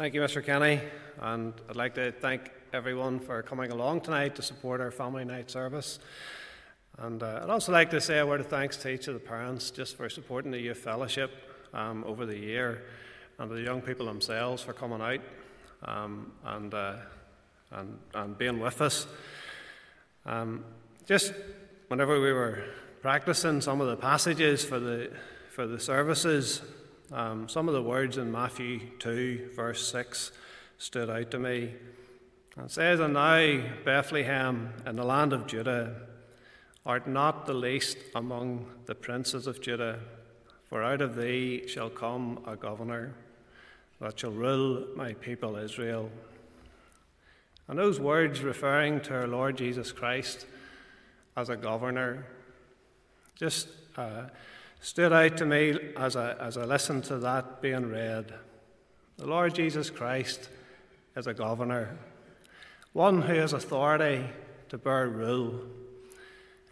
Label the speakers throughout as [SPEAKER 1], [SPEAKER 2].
[SPEAKER 1] Thank you, Mr. Kenny, and I'd like to thank everyone for coming along tonight to support our family night service. And uh, I'd also like to say a word of thanks to each of the parents just for supporting the youth fellowship um, over the year, and the young people themselves for coming out um, and, uh, and, and being with us. Um, just whenever we were practicing some of the passages for the, for the services, um, some of the words in Matthew 2, verse 6, stood out to me. It says, And now, Bethlehem, in the land of Judah, art not the least among the princes of Judah, for out of thee shall come a governor that shall rule my people Israel. And those words referring to our Lord Jesus Christ as a governor just uh, stood out to me as I, as I listened to that being read. The Lord Jesus Christ is a governor, one who has authority to bear rule.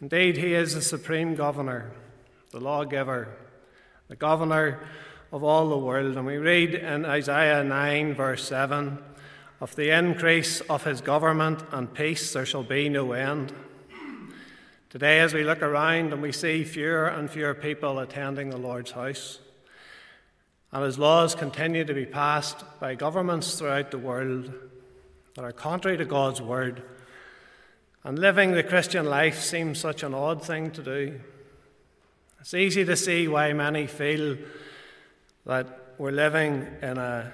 [SPEAKER 1] Indeed, he is the supreme governor, the lawgiver, the governor of all the world. And we read in Isaiah 9, verse 7 Of the increase of his government and peace there shall be no end Today, as we look around and we see fewer and fewer people attending the Lord's house, and as laws continue to be passed by governments throughout the world that are contrary to God's word, and living the Christian life seems such an odd thing to do, it's easy to see why many feel that we're living in, a,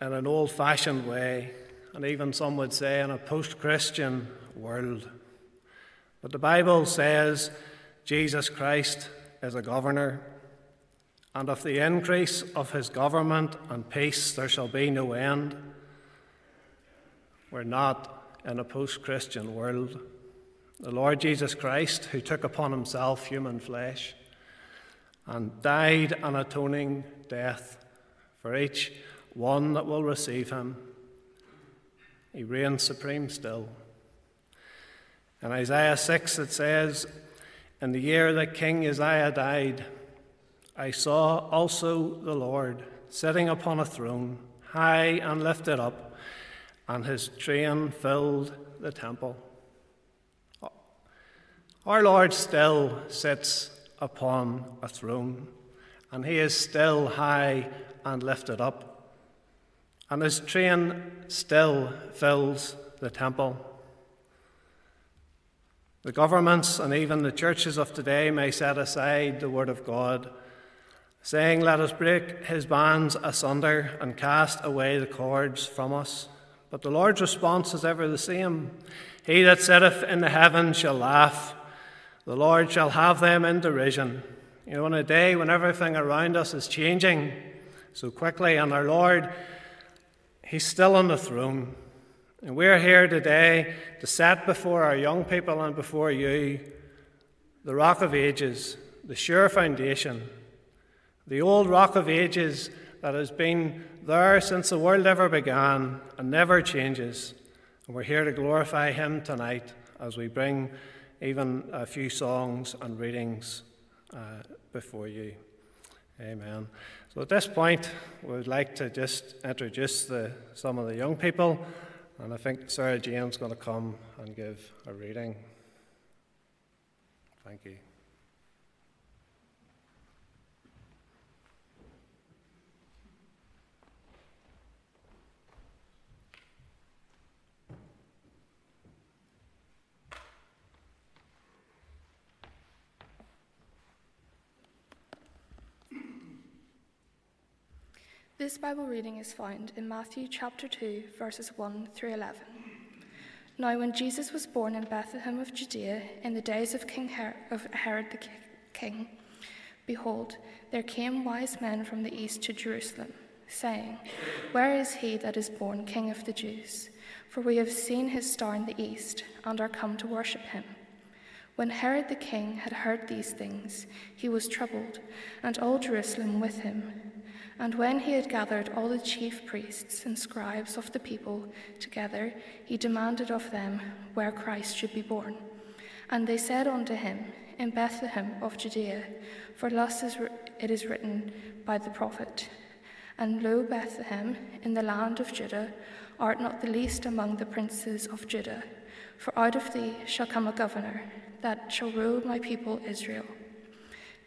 [SPEAKER 1] in an old fashioned way, and even some would say in a post Christian world. But the Bible says Jesus Christ is a governor, and of the increase of his government and peace there shall be no end. We're not in a post Christian world. The Lord Jesus Christ, who took upon himself human flesh and died an atoning death for each one that will receive him, he reigns supreme still. In Isaiah 6, it says, In the year that King Uzziah died, I saw also the Lord sitting upon a throne, high and lifted up, and his train filled the temple. Our Lord still sits upon a throne, and he is still high and lifted up, and his train still fills the temple. The governments and even the churches of today may set aside the Word of God, saying, Let us break his bands asunder and cast away the cords from us. But the Lord's response is ever the same He that sitteth in the heavens shall laugh, the Lord shall have them in derision. You know, in a day when everything around us is changing so quickly, and our Lord, He's still on the throne. And we're here today to set before our young people and before you the rock of ages, the sure foundation, the old rock of ages that has been there since the world ever began and never changes. And we're here to glorify Him tonight as we bring even a few songs and readings uh, before you. Amen. So at this point, we would like to just introduce the, some of the young people. And I think Sarah Jane's going to come and give a reading. Thank you.
[SPEAKER 2] This Bible reading is found in Matthew chapter 2, verses 1 through 11. Now, when Jesus was born in Bethlehem of Judea in the days of King Her- of Herod the king, behold, there came wise men from the east to Jerusalem, saying, Where is he that is born King of the Jews? For we have seen his star in the east and are come to worship him. When Herod the king had heard these things, he was troubled, and all Jerusalem with him. And when he had gathered all the chief priests and scribes of the people together, he demanded of them where Christ should be born. And they said unto him, In Bethlehem of Judea, for thus is it is written by the prophet,
[SPEAKER 3] And lo, Bethlehem, in the land of Judah, art not the least among the princes of Judah, for out of thee shall come a governor, that shall rule my people Israel.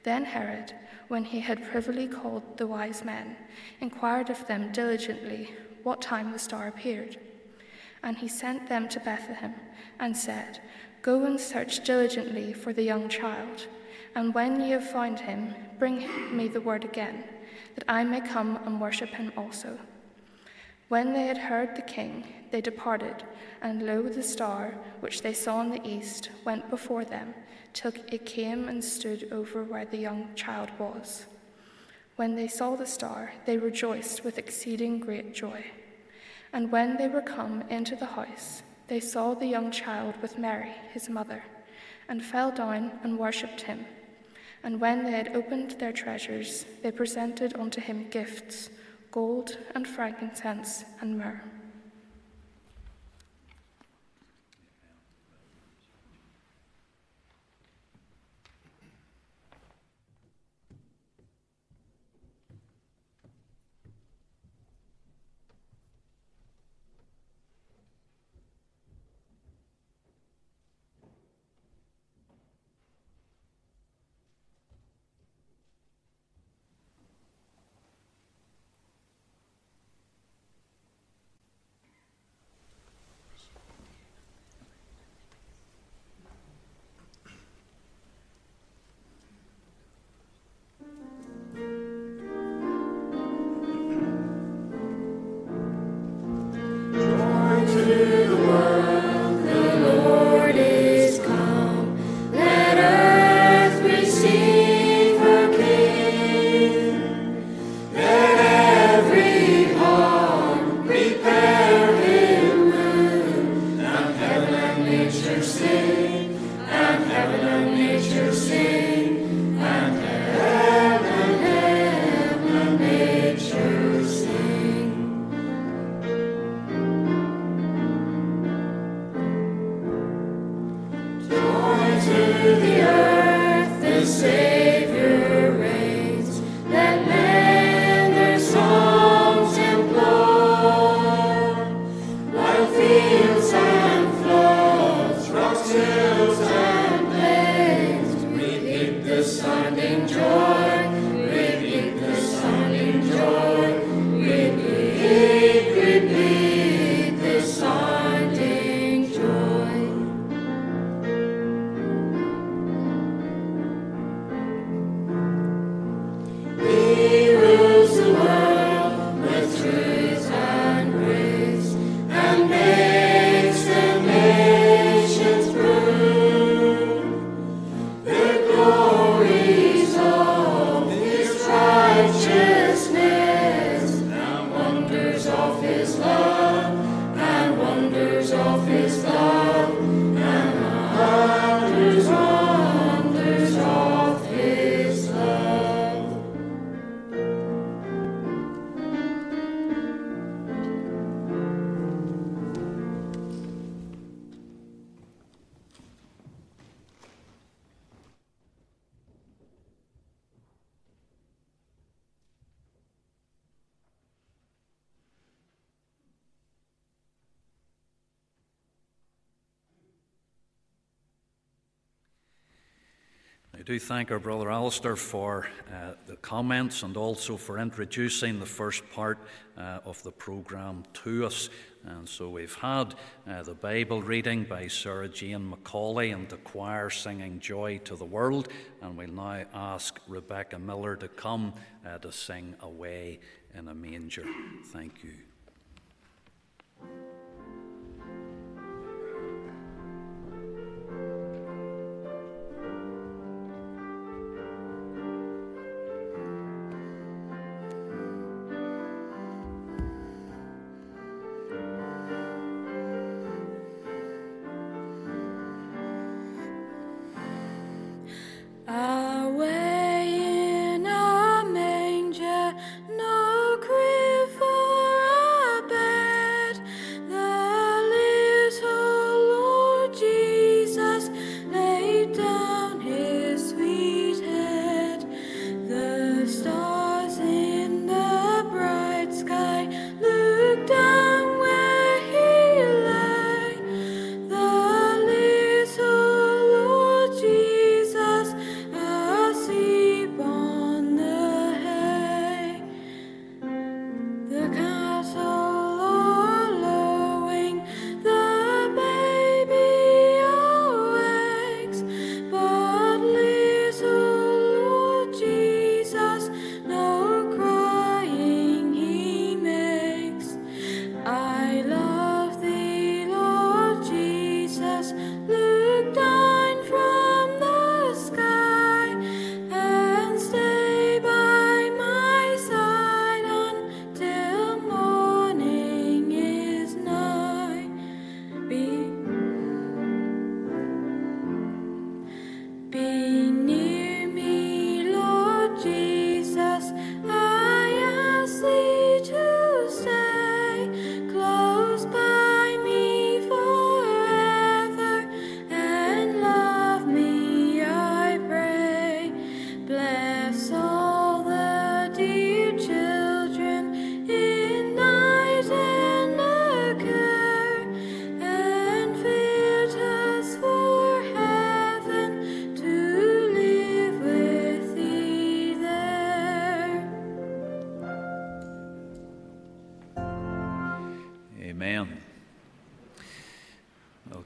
[SPEAKER 3] Then Herod, when he had privily called the wise men, inquired of them diligently what time the star appeared. And he sent them to Bethlehem, and said, Go and search diligently for the young child, and when ye have found him, bring me the word again that I may come and worship him also. When they had heard the king, they departed, and lo, the star, which they saw in the east, went before them, till it came and stood over where the young child was. When they saw the star, they rejoiced with exceeding great joy. And when they were come into the house, they saw the young child with Mary, his mother, and fell down and worshipped him. And when they had opened their treasures, they presented unto him gifts gold and frankincense and myrrh. the earth the same.
[SPEAKER 4] Do thank our brother Alistair for uh, the comments and also for introducing the first part uh, of the programme to us. And so we've had uh, the Bible reading by Sarah Jane Macaulay and the choir singing Joy to the World. And we'll now ask Rebecca Miller to come uh, to sing Away in a Manger. Thank you.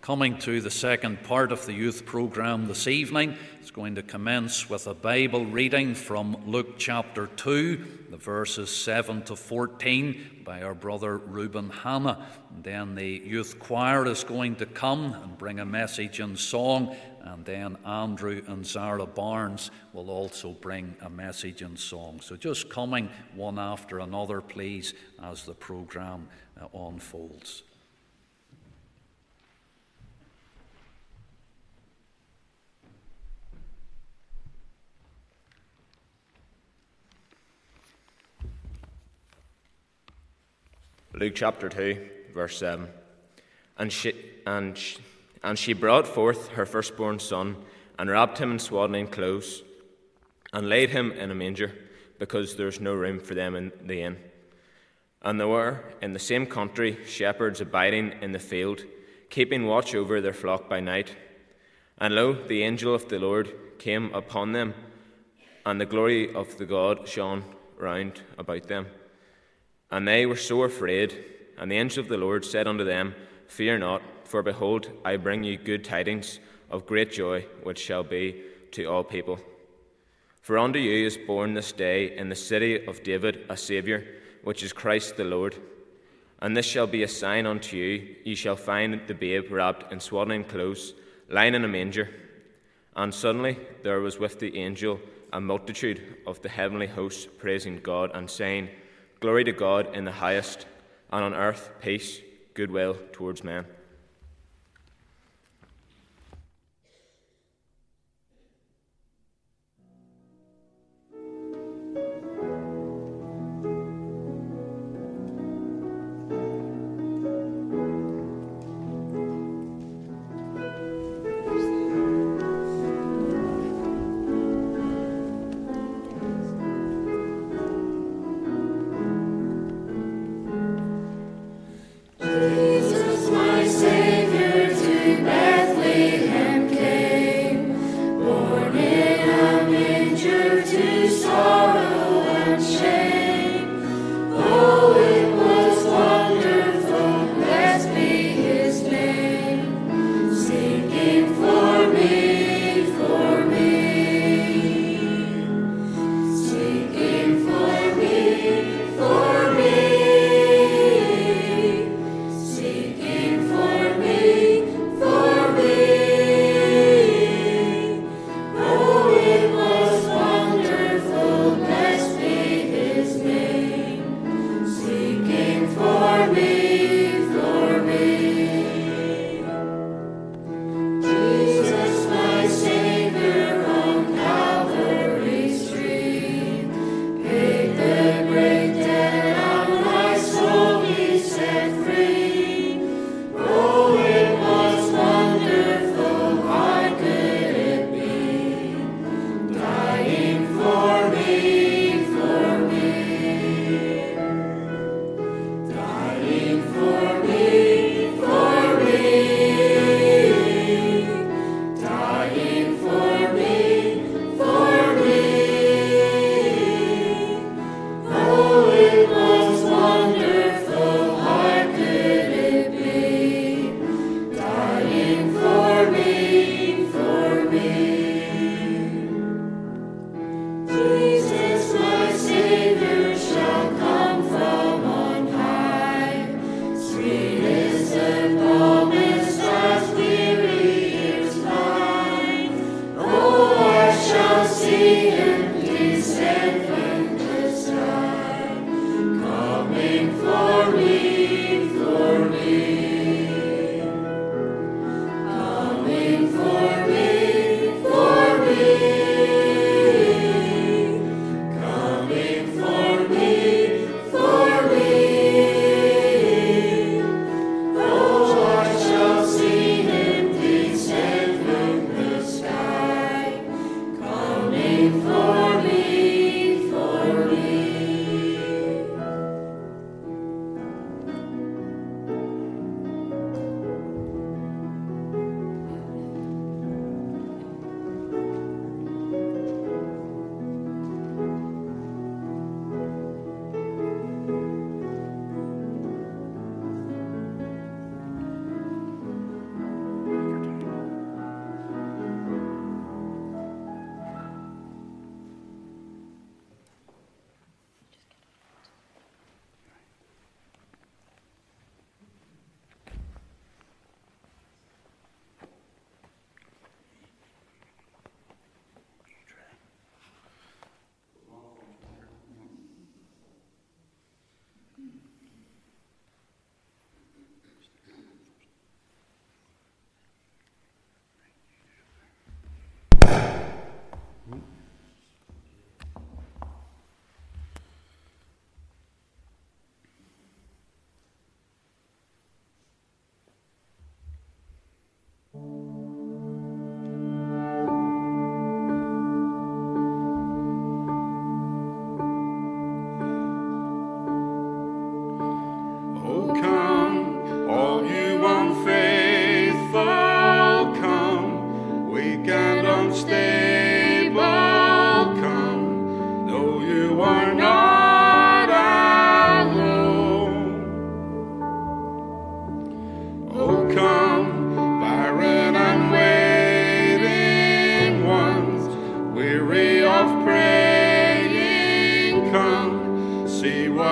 [SPEAKER 4] Coming to the second part of the youth program this evening, it's going to commence with a Bible reading from Luke chapter 2, the verses 7 to 14, by our brother Reuben Hanna. And then the youth choir is going to come and bring a message in song, and then Andrew and Zara Barnes will also bring a message in song. So just coming one after another, please, as the program uh, unfolds.
[SPEAKER 5] Luke chapter 2, verse 7. And she, and, she, and she brought forth her firstborn son, and wrapped him in swaddling clothes, and laid him in a manger, because there was no room for them in the inn. And there were in the same country shepherds abiding in the field, keeping watch over their flock by night. And lo, the angel of the Lord came upon them, and the glory of the God shone round about them and they were so afraid. And the angel of the Lord said unto them, Fear not, for behold, I bring you good tidings of great joy, which shall be to all people. For unto you is born this day in the city of David a Saviour, which is Christ the Lord. And this shall be a sign unto you ye shall find the babe wrapped in swaddling clothes, lying in a manger. And suddenly there was with the angel a multitude of the heavenly hosts praising God and saying, Glory to God in the highest, and on earth peace, goodwill towards men.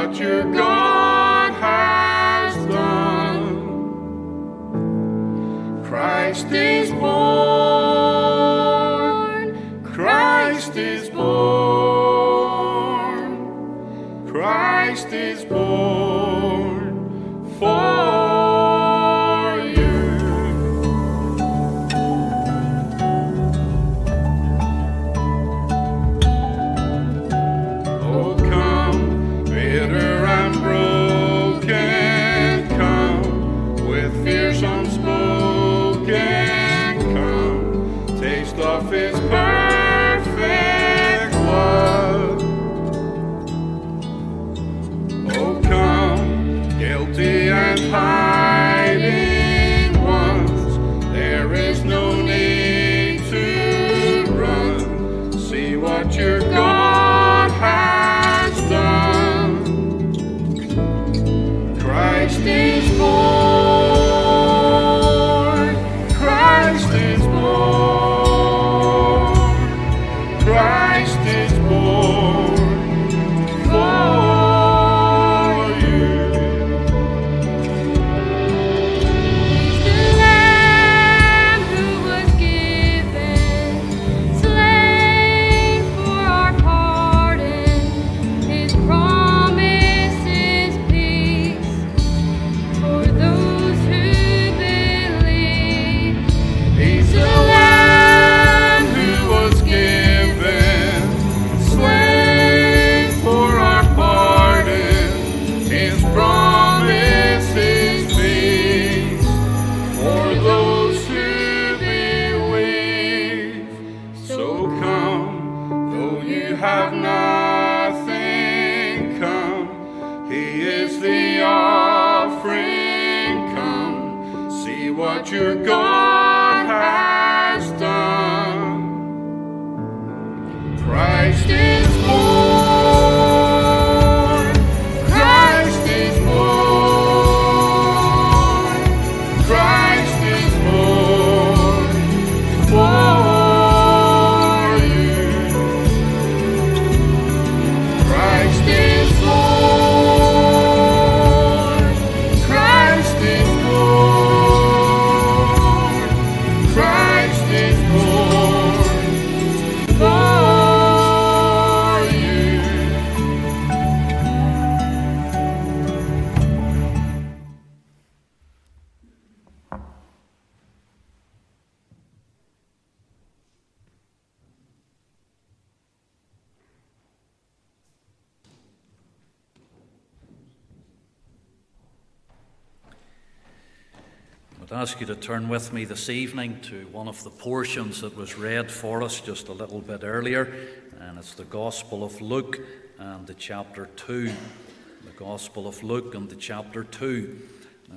[SPEAKER 6] What your God
[SPEAKER 4] I would ask you to turn with me this evening to one of the portions that was read for us just a little bit earlier, and it's the Gospel of Luke and the chapter 2. The Gospel of Luke and the chapter 2.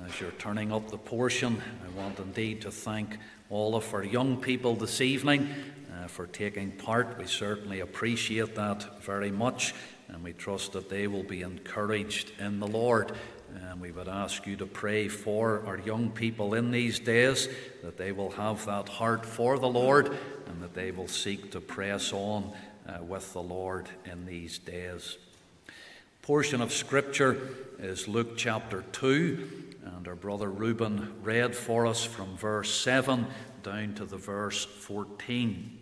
[SPEAKER 4] As you're turning up the portion, I want indeed to thank all of our young people this evening uh, for taking part. We certainly appreciate that very much, and we trust that they will be encouraged in the Lord. And we would ask you to pray for our young people in these days that they will have that heart for the Lord and that they will seek to press on uh, with the Lord in these days. Portion of Scripture is Luke chapter 2, and our brother Reuben read for us from verse 7 down to the verse 14.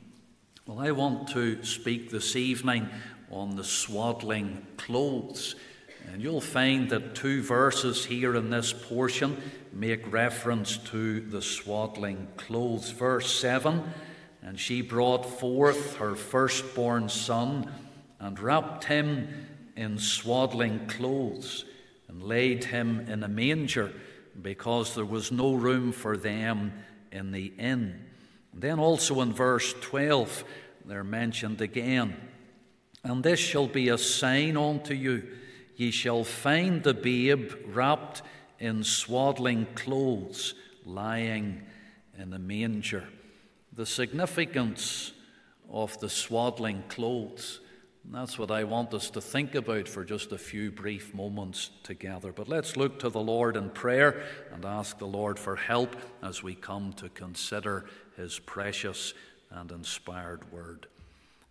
[SPEAKER 4] Well, I want to speak this evening on the swaddling clothes. And you'll find that two verses here in this portion make reference to the swaddling clothes. Verse 7 And she brought forth her firstborn son and wrapped him in swaddling clothes and laid him in a manger because there was no room for them in the inn. And then also in verse 12, they're mentioned again. And this shall be a sign unto you ye shall find the babe wrapped in swaddling clothes, lying in a manger. The significance of the swaddling clothes. That's what I want us to think about for just a few brief moments together. But let's look to the Lord in prayer and ask the Lord for help as we come to consider his precious and inspired word.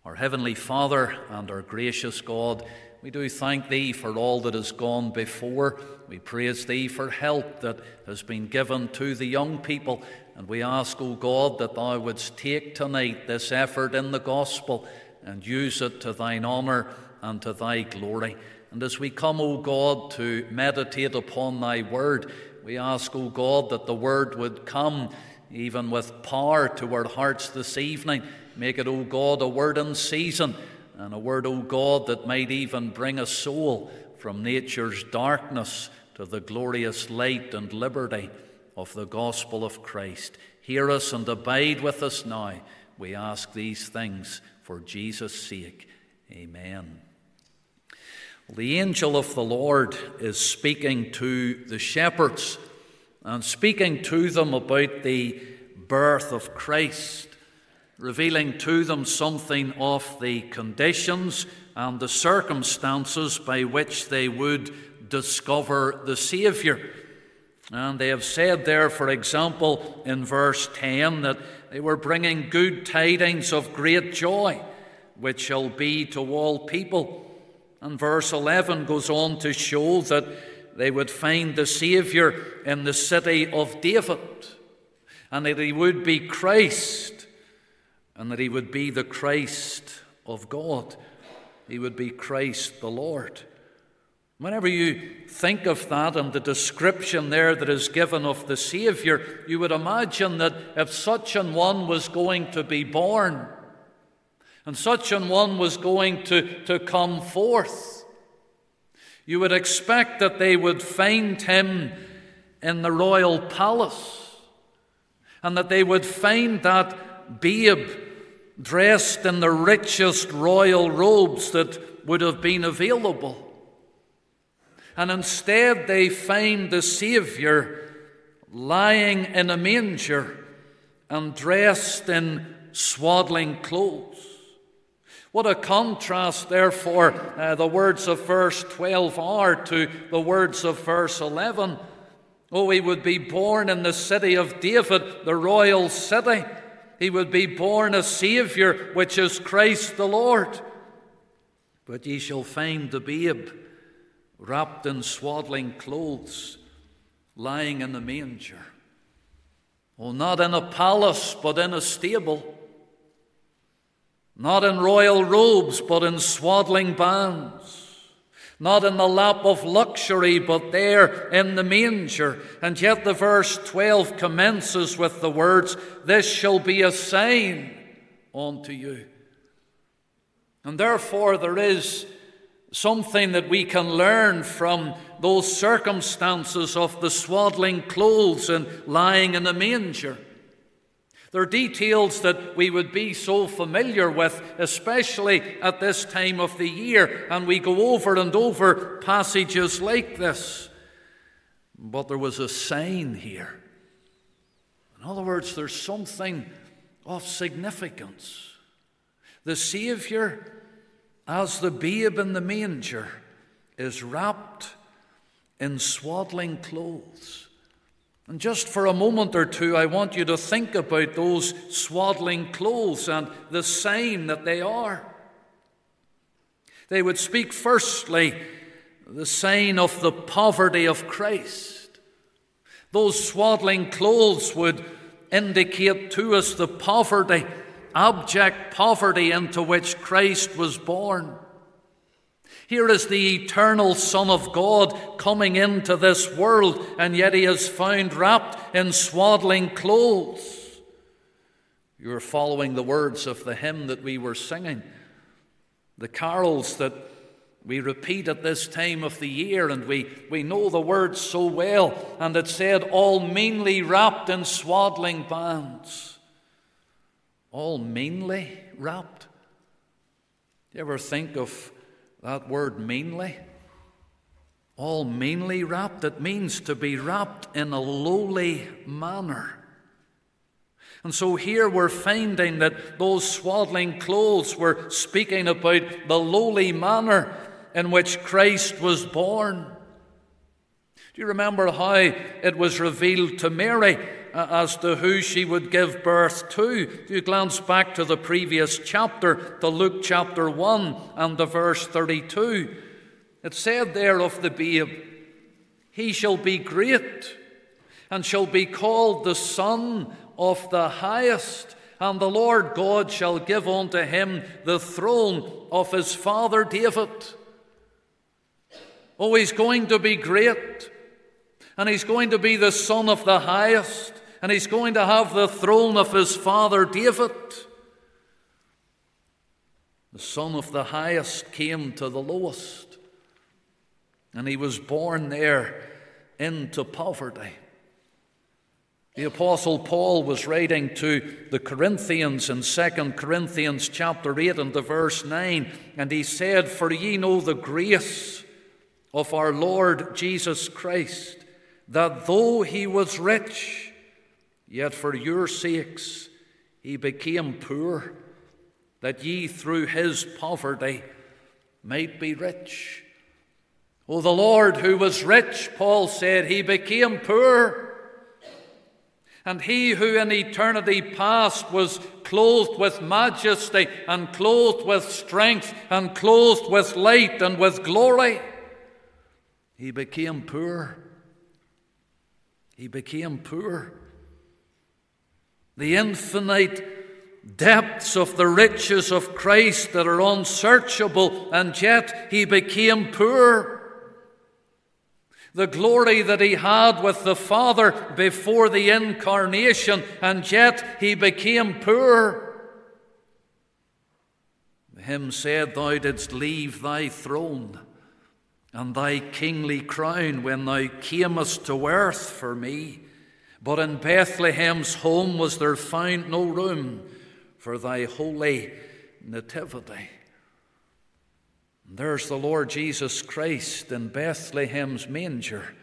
[SPEAKER 4] Our Heavenly Father and our gracious God, we do thank Thee for all that has gone before. We praise Thee for help that has been given to the young people. And we ask, O God, that Thou wouldst take tonight this effort in the gospel and use it to Thine honour and to Thy glory. And as we come, O God, to meditate upon Thy word, we ask, O God, that the word would come even with power to our hearts this evening. Make it, O God, a word in season and a word, O God, that might even bring a soul from nature's darkness to the glorious light and liberty of the gospel of Christ. Hear us and abide with us now. We ask these things for Jesus' sake. Amen. The angel of the Lord is speaking to the shepherds and speaking to them about the birth of Christ, revealing to them something of the conditions and the circumstances by which they would discover the Saviour. And they have said there, for example, in verse 10, that they were bringing good tidings of great joy, which shall be to all people. And verse 11 goes on to show that they would find the Saviour in the city of David, and that he would be Christ, and that he would be the Christ of God. He would be Christ the Lord. Whenever you think of that and the description there that is given of the Saviour, you would imagine that if such an one was going to be born, and such an one was going to, to come forth, you would expect that they would find him in the royal palace, and that they would find that babe dressed in the richest royal robes that would have been available. And instead, they find the Saviour lying in a manger and dressed in swaddling clothes. What a contrast, therefore, uh, the words of verse 12 are to the words of verse 11. Oh, he would be born in the city of David, the royal city. He would be born a Saviour, which is Christ the Lord. But ye shall find the babe wrapped in swaddling clothes, lying in the manger. Oh, not in a palace, but in a stable. Not in royal robes, but in swaddling bands. Not in the lap of luxury, but there in the manger. And yet the verse 12 commences with the words, This shall be a sign unto you. And therefore, there is something that we can learn from those circumstances of the swaddling clothes and lying in a manger. They're details that we would be so familiar with, especially at this time of the year, and we go over and over passages like this. But there was a sign here. In other words, there's something of significance. The Saviour, as the babe in the manger, is wrapped in swaddling clothes. And just for a moment or two, I want you to think about those swaddling clothes and the sign that they are. They would speak, firstly, the sign of the poverty of Christ. Those swaddling clothes would indicate to us the poverty, abject poverty into which Christ was born. Here is the eternal Son of God coming into this world, and yet he is found wrapped in swaddling clothes. You're following the words of the hymn that we were singing, the carols that we repeat at this time of the year, and we, we know the words so well. And it said, All meanly wrapped in swaddling bands. All meanly wrapped. You ever think of that word meanly, all meanly wrapped, it means to be wrapped in a lowly manner. And so here we're finding that those swaddling clothes were speaking about the lowly manner in which Christ was born. Do you remember how it was revealed to Mary Uh, as to who she would give birth to? Do you glance back to the previous chapter, to Luke chapter 1 and the verse 32? It said there of the babe, He shall be great and shall be called the Son of the Highest. And the Lord God shall give unto him the throne of his father David. Oh, he's going to be great. And he's going to be the Son of the Highest. And he's going to have the throne of his father David. The Son of the Highest came to the lowest. And he was born there into poverty. The apostle Paul was writing to the Corinthians in 2 Corinthians chapter 8 and the verse 9 and he said for ye know the grace of our Lord Jesus Christ that though he was rich yet for your sakes he became poor that ye through his poverty might be rich. Oh the Lord who was rich Paul said he became poor and he who in eternity past was clothed with majesty and clothed with strength and clothed with light and with glory, he became poor. He became poor. The infinite depths of the riches of Christ that are unsearchable, and yet he became poor the glory that he had with the Father before the incarnation, and yet he became poor. The hymn said, Thou didst leave thy throne and thy kingly crown when thou camest to earth for me. But in Bethlehem's home was there found no room for thy holy nativity. There's the Lord Jesus Christ in Bethlehem's manger,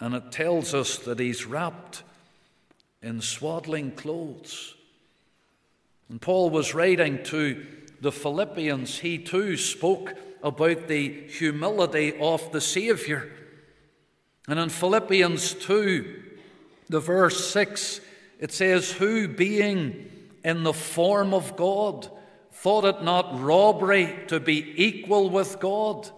[SPEAKER 4] and it tells us that he's wrapped in swaddling clothes. And Paul was writing to the Philippians, he too spoke about the humility of the Saviour. And in Philippians 2, the verse 6, it says, Who being in the form of God, thought it not robbery to be equal with God,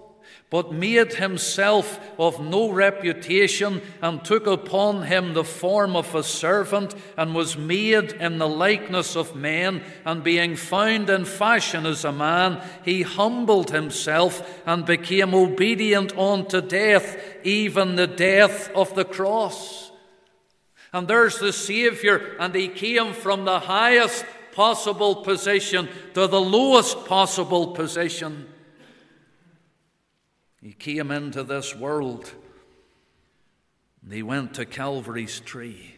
[SPEAKER 4] but made himself of no reputation, and took upon him the form of a servant, and was made in the likeness of men, and being found in fashion as a man, he humbled himself and became obedient unto death, even the death of the cross. And there's the Saviour, and he came from the highest possible position to the lowest possible position. He came into this world and he went to Calvary's tree.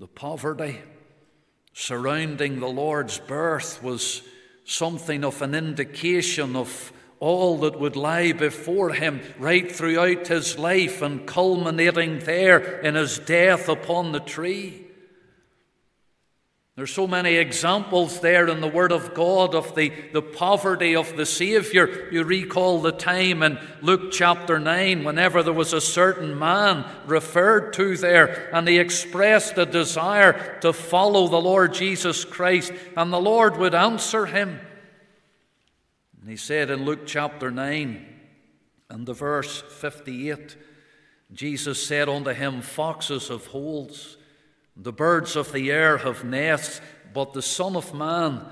[SPEAKER 4] The poverty surrounding the Lord's birth was something of an indication of all that would lie before him right throughout his life and culminating there in his death upon the tree. There's so many examples there in the Word of God of the, the poverty of the Saviour. You recall the time in Luke chapter 9 whenever there was a certain man referred to there and he expressed a desire to follow the Lord Jesus Christ, and the Lord would answer him. And he said in Luke chapter 9 and the verse 58 Jesus said unto him, Foxes have holes the birds of the air have nests, but the Son of Man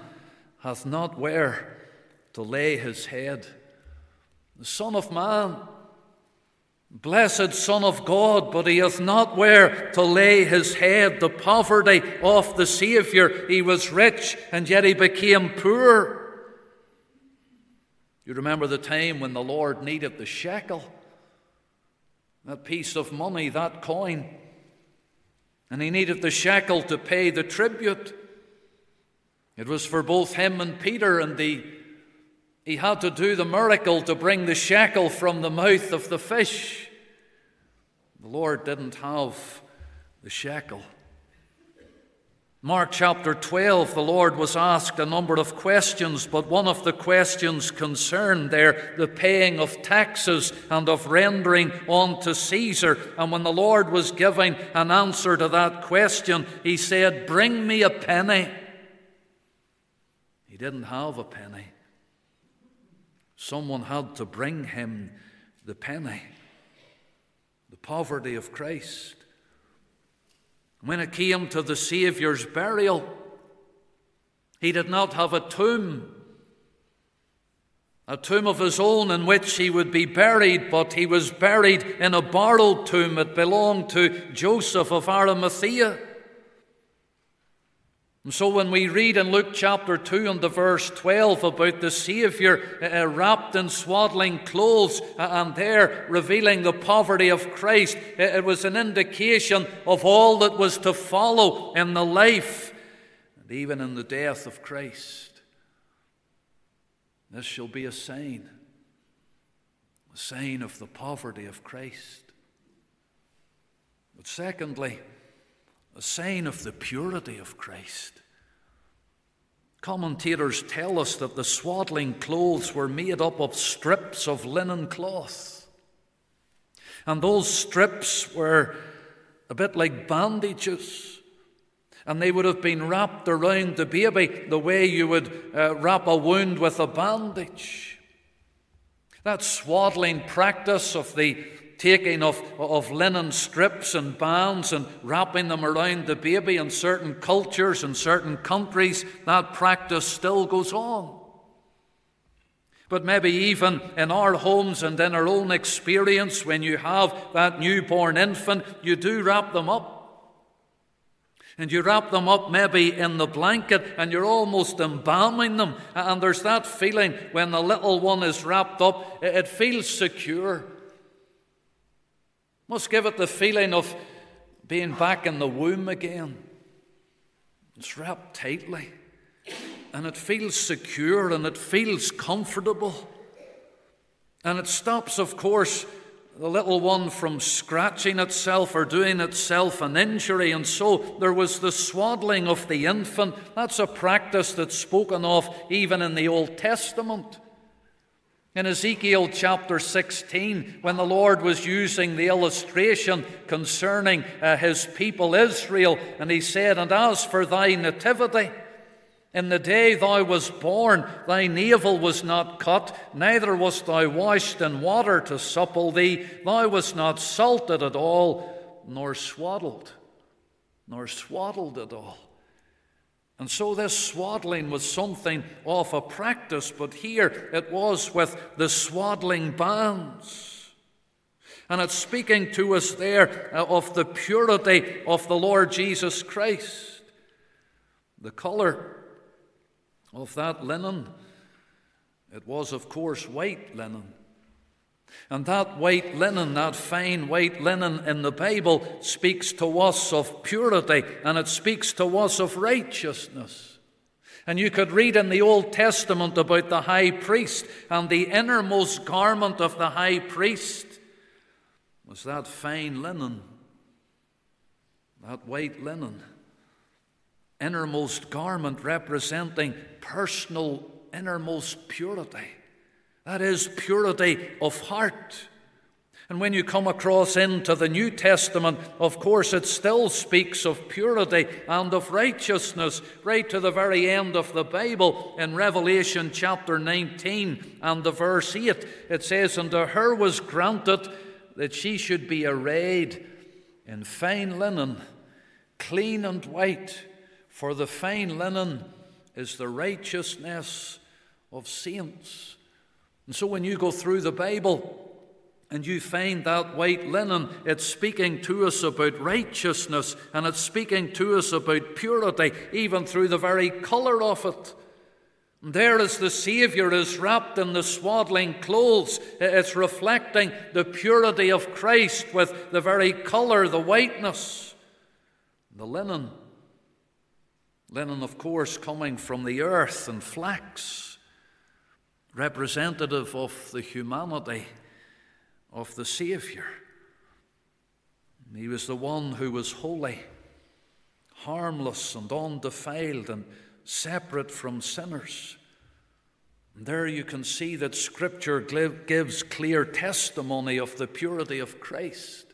[SPEAKER 4] hath not where to lay his head. The Son of Man, blessed Son of God, but he hath not where to lay his head. The poverty of the Saviour. He was rich, and yet he became poor. You remember the time when the Lord needed the shekel, that piece of money, that coin and he needed the shekel to pay the tribute. It was for both him and Peter, and the, he had to do the miracle to bring the shekel from the mouth of the fish. The Lord didn't have the shekel. Mark chapter 12, the Lord was asked a number of questions, but one of the questions concerned there the paying of taxes and of rendering unto Caesar. And when the Lord was giving an answer to that question, he said, Bring me a penny. He didn't have a penny. Someone had to bring him the penny, the poverty of Christ. When it came to the Saviour's burial, he did not have a tomb, a tomb of his own in which he would be buried, but he was buried in a borrowed tomb. It belonged to Joseph of Arimathea. And so when we read in Luke chapter 2 and the verse 12 about the Saviour uh, wrapped in swaddling clothes uh, and there revealing the poverty of Christ, uh, it was an indication of all that was to follow in the life and even in the death of Christ. This shall be a sign, a sign of the poverty of Christ. But secondly, a sign of the purity of Christ. Commentators tell us that the swaddling clothes were made up of strips of linen cloth. And those strips were a bit like bandages. And they would have been wrapped around the baby the way you would uh, wrap a wound with a bandage. That swaddling practice of the taking of, of linen strips and bands and wrapping them around the baby in certain cultures and certain countries, that practice still goes on. But maybe even in our homes and in our own experience, when you have that newborn infant, you do wrap them up. And you wrap them up maybe in the blanket and you're almost embalming them. And there's that feeling when the little one is wrapped up, it feels secure. Must give it the feeling of being back in the womb again. It's wrapped tightly, and it feels secure and it feels comfortable. And it stops, of course, the little one from scratching itself or doing itself an injury. And so there was the swaddling of the infant. That's a practice that's spoken of even in the Old Testament. In Ezekiel chapter 16, when the Lord was using the illustration concerning uh, his people Israel, and he said, And as for thy nativity, in the day thou was born, thy navel was not cut, neither wast thou washed in water to supple thee, thou wast not salted at all, nor swaddled, nor swaddled at all. And so this swaddling was something of a practice, but here it was with the swaddling bands. And it's speaking to us there uh, of the purity of the Lord Jesus Christ. The color of that linen, it was, of course, white linen. And that white linen, that fine white linen in the Bible, speaks to us of purity and it speaks to us of righteousness. And you could read in the Old Testament about the high priest, and the innermost garment of the high priest was that fine linen, that white linen. Innermost garment representing personal innermost purity. That is purity of heart. And when you come across into the New Testament, of course, it still speaks of purity and of righteousness, right to the very end of the Bible in Revelation chapter 19 and the verse 8. It says, And to her was granted that she should be arrayed in fine linen, clean and white, for the fine linen is the righteousness of saints. And so when you go through the Bible, and you find that white linen, it's speaking to us about righteousness and it's speaking to us about purity, even through the very colour of it. And there, as the Saviour is wrapped in the swaddling clothes, it's reflecting the purity of Christ with the very colour, the whiteness, the linen. Linen, of course, coming from the earth and flax representative of the humanity of the Saviour. He was the one who was holy, harmless and undefiled and separate from sinners. And there you can see that Scripture gives clear testimony of the purity of Christ.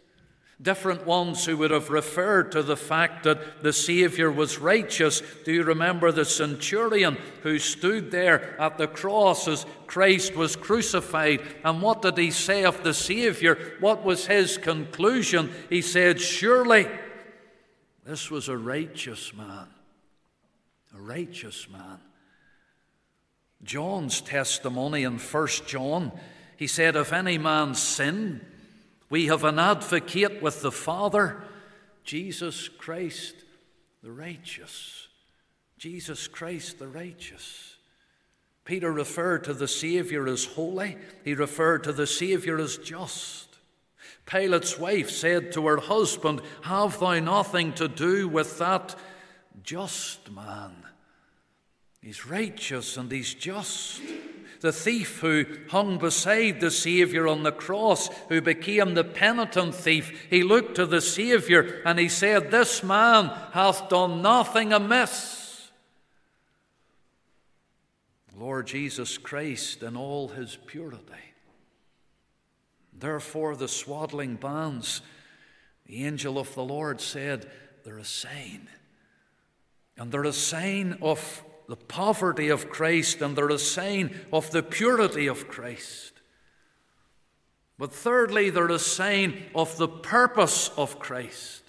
[SPEAKER 4] Different ones who would have referred to the fact that the Savior was righteous. Do you remember the centurion who stood there at the cross as Christ was crucified? And what did he say of the Savior? What was his conclusion? He said, Surely this was a righteous man. A righteous man. John's testimony in 1 John, he said, If any man sin, we have an advocate with the Father, Jesus Christ the righteous. Jesus Christ the righteous. Peter referred to the Savior as holy, he referred to the Savior as just. Pilate's wife said to her husband, Have thou nothing to do with that just man? He's righteous and he's just the thief who hung beside the Saviour on the cross, who became the penitent thief, he looked to the Saviour and he said, This man hath done nothing amiss. Lord Jesus Christ in all his purity. Therefore, the swaddling bands, the angel of the Lord said, They're a sign. And they're a sign of the poverty of Christ and they're a sign of the purity of Christ. But thirdly, they're a sign of the purpose of Christ.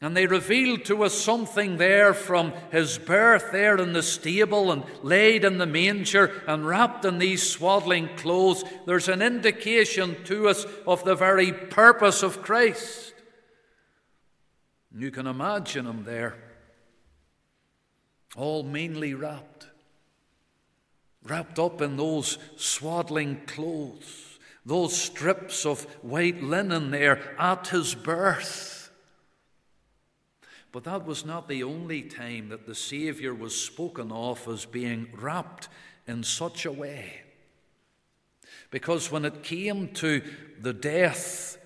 [SPEAKER 4] And they reveal to us something there from his birth there in the stable and laid in the manger and wrapped in these swaddling clothes. There's an indication to us of the very purpose of Christ. You can imagine him there all meanly wrapped, wrapped up in those swaddling clothes, those strips of white linen there at his birth. But that was not the only time that the Saviour was spoken of as being wrapped in such a way. Because when it came to the death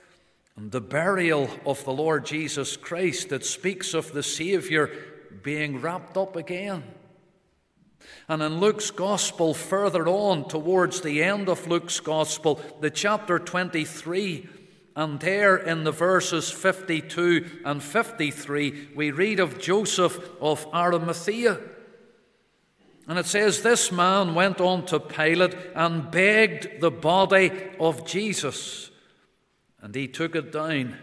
[SPEAKER 4] and the burial of the Lord Jesus Christ, it speaks of the Saviour being wrapped up again. And in Luke's Gospel, further on towards the end of Luke's Gospel, the chapter 23, and there in the verses 52 and 53, we read of Joseph of Arimathea. And it says, This man went on to Pilate and begged the body of Jesus. And he took it down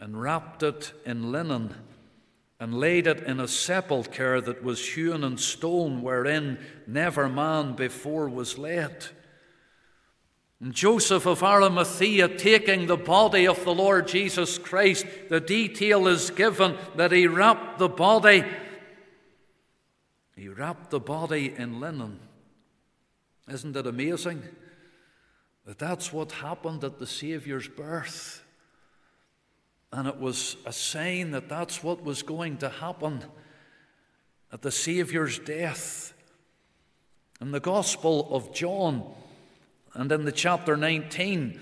[SPEAKER 4] and wrapped it in linen and laid it in a sepulchre that was hewn in stone, wherein never man before was laid. And Joseph of Arimathea taking the body of the Lord Jesus Christ, the detail is given that he wrapped the body, he wrapped the body in linen. Isn't it amazing that that's what happened at the Saviour's birth? And it was a sign that that's what was going to happen at the Saviour's death. In the Gospel of John and in the chapter 19,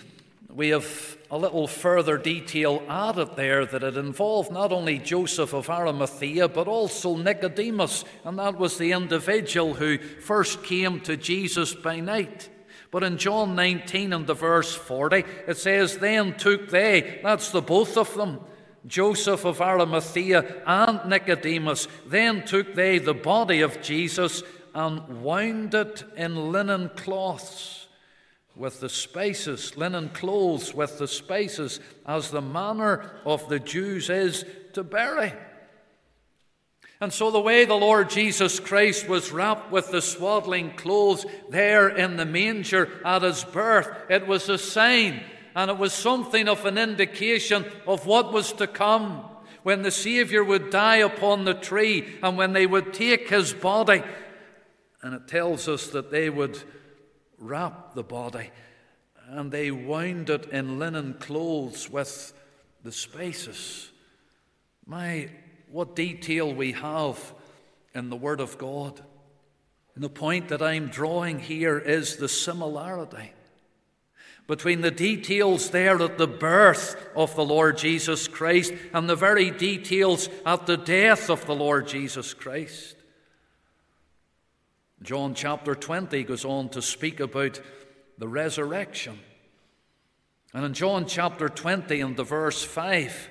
[SPEAKER 4] we have a little further detail added there that it involved not only Joseph of Arimathea, but also Nicodemus, and that was the individual who first came to Jesus by night. But in John 19 and the verse 40, it says, Then took they, that's the both of them, Joseph of Arimathea and Nicodemus, then took they the body of Jesus and wound it in linen cloths with the spices, linen clothes with the spices, as the manner of the Jews is to bury. And so, the way the Lord Jesus Christ was wrapped with the swaddling clothes there in the manger at his birth, it was a sign and it was something of an indication of what was to come when the Savior would die upon the tree and when they would take his body. And it tells us that they would wrap the body and they wound it in linen clothes with the spices. My what detail we have in the Word of God. And the point that I'm drawing here is the similarity between the details there at the birth of the Lord Jesus Christ and the very details at the death of the Lord Jesus Christ. John chapter 20 goes on to speak about the resurrection. And in John chapter 20 and the verse 5,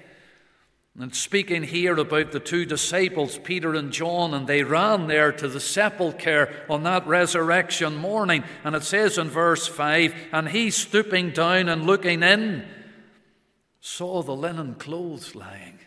[SPEAKER 4] and speaking here about the two disciples, Peter and John, and they ran there to the sepulchre on that resurrection morning. And it says in verse 5 And he, stooping down and looking in, saw the linen clothes lying.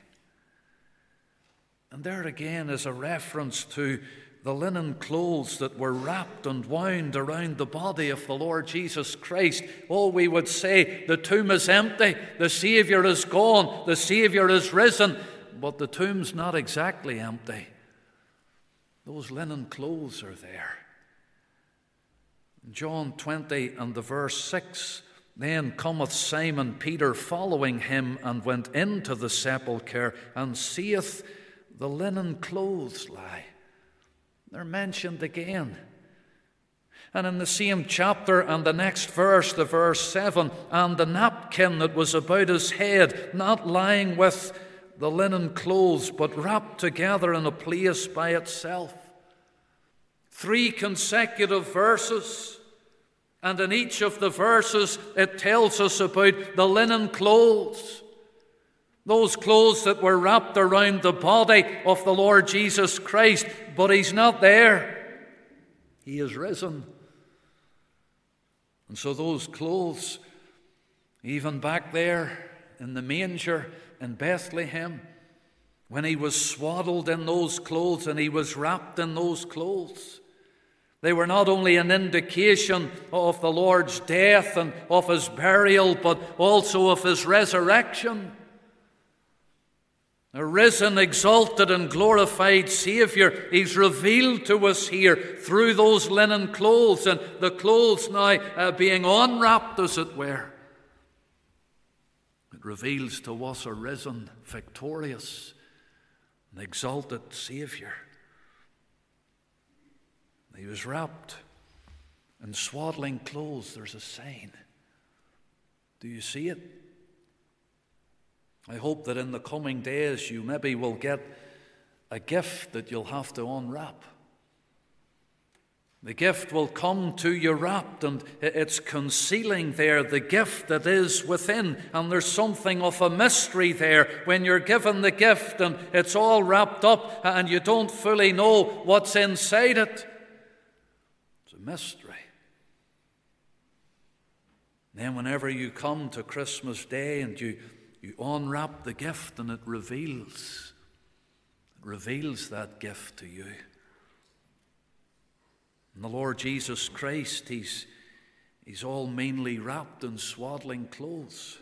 [SPEAKER 4] And there again is a reference to the linen clothes that were wrapped and wound around the body of the Lord Jesus Christ. Oh, we would say the tomb is empty, the Savior is gone, the Savior is risen, but the tomb's not exactly empty. Those linen clothes are there. John 20 and the verse 6 Then cometh Simon Peter following him and went into the sepulchre and seeth the linen clothes lie they're mentioned again. And in the same chapter and the next verse, the verse 7, and the napkin that was about his head, not lying with the linen clothes, but wrapped together in a place by itself. Three consecutive verses. And in each of the verses, it tells us about the linen clothes. Those clothes that were wrapped around the body of the Lord Jesus Christ, but He's not there. He is risen. And so those clothes, even back there in the manger in Bethlehem, when he was swaddled in those clothes and he was wrapped in those clothes, they were not only an indication of the Lord's death and of his burial, but also of his resurrection. A risen, exalted, and glorified Saviour, He's revealed to us here through those linen clothes, and the clothes now uh, being unwrapped, as it were. It reveals to us a risen, victorious, and exalted Saviour. He was wrapped in swaddling clothes. There's a sign. Do you see it? I hope that in the coming days you maybe will get a gift that you'll have to unwrap. The gift will come to you wrapped, and it's concealing there the gift that is within. And there's something of a mystery there when you're given the gift and it's all wrapped up and you don't fully know what's inside it. It's a mystery. Then, whenever you come to Christmas Day and you you unwrap the gift and it reveals. It reveals that gift to you. And the Lord Jesus Christ, He's, he's all mainly wrapped in swaddling clothes.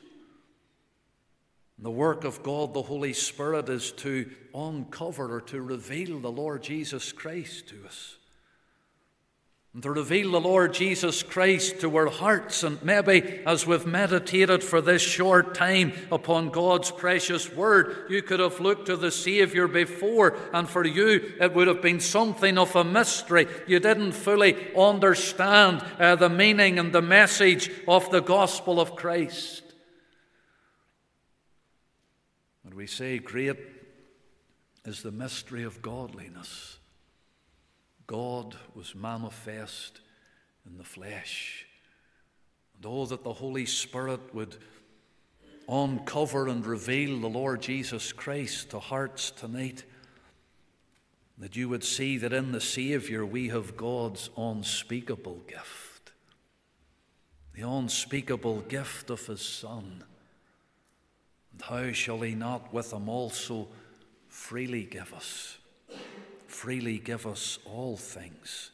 [SPEAKER 4] And the work of God, the Holy Spirit, is to uncover or to reveal the Lord Jesus Christ to us and to reveal the Lord Jesus Christ to our hearts. And maybe as we've meditated for this short time upon God's precious word, you could have looked to the Savior before, and for you it would have been something of a mystery. You didn't fully understand uh, the meaning and the message of the gospel of Christ. And we say, Great is the mystery of godliness. God was manifest in the flesh. And oh, that the Holy Spirit would uncover and reveal the Lord Jesus Christ to hearts tonight. That you would see that in the Savior we have God's unspeakable gift, the unspeakable gift of His Son. And how shall He not with Him also freely give us? Freely give us all things.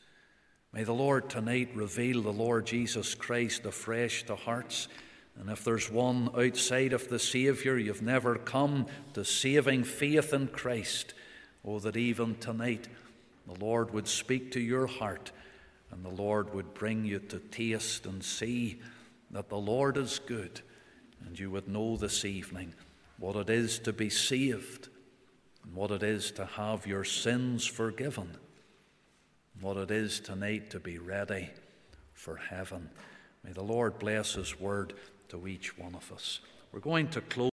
[SPEAKER 4] May the Lord tonight reveal the Lord Jesus Christ afresh to hearts. And if there's one outside of the Saviour, you've never come to saving faith in Christ, oh, that even tonight the Lord would speak to your heart and the Lord would bring you to taste and see that the Lord is good, and you would know this evening what it is to be saved what it is to have your sins forgiven, what it is tonight to be ready for heaven. May the Lord bless His word to each one of us. We're going to close.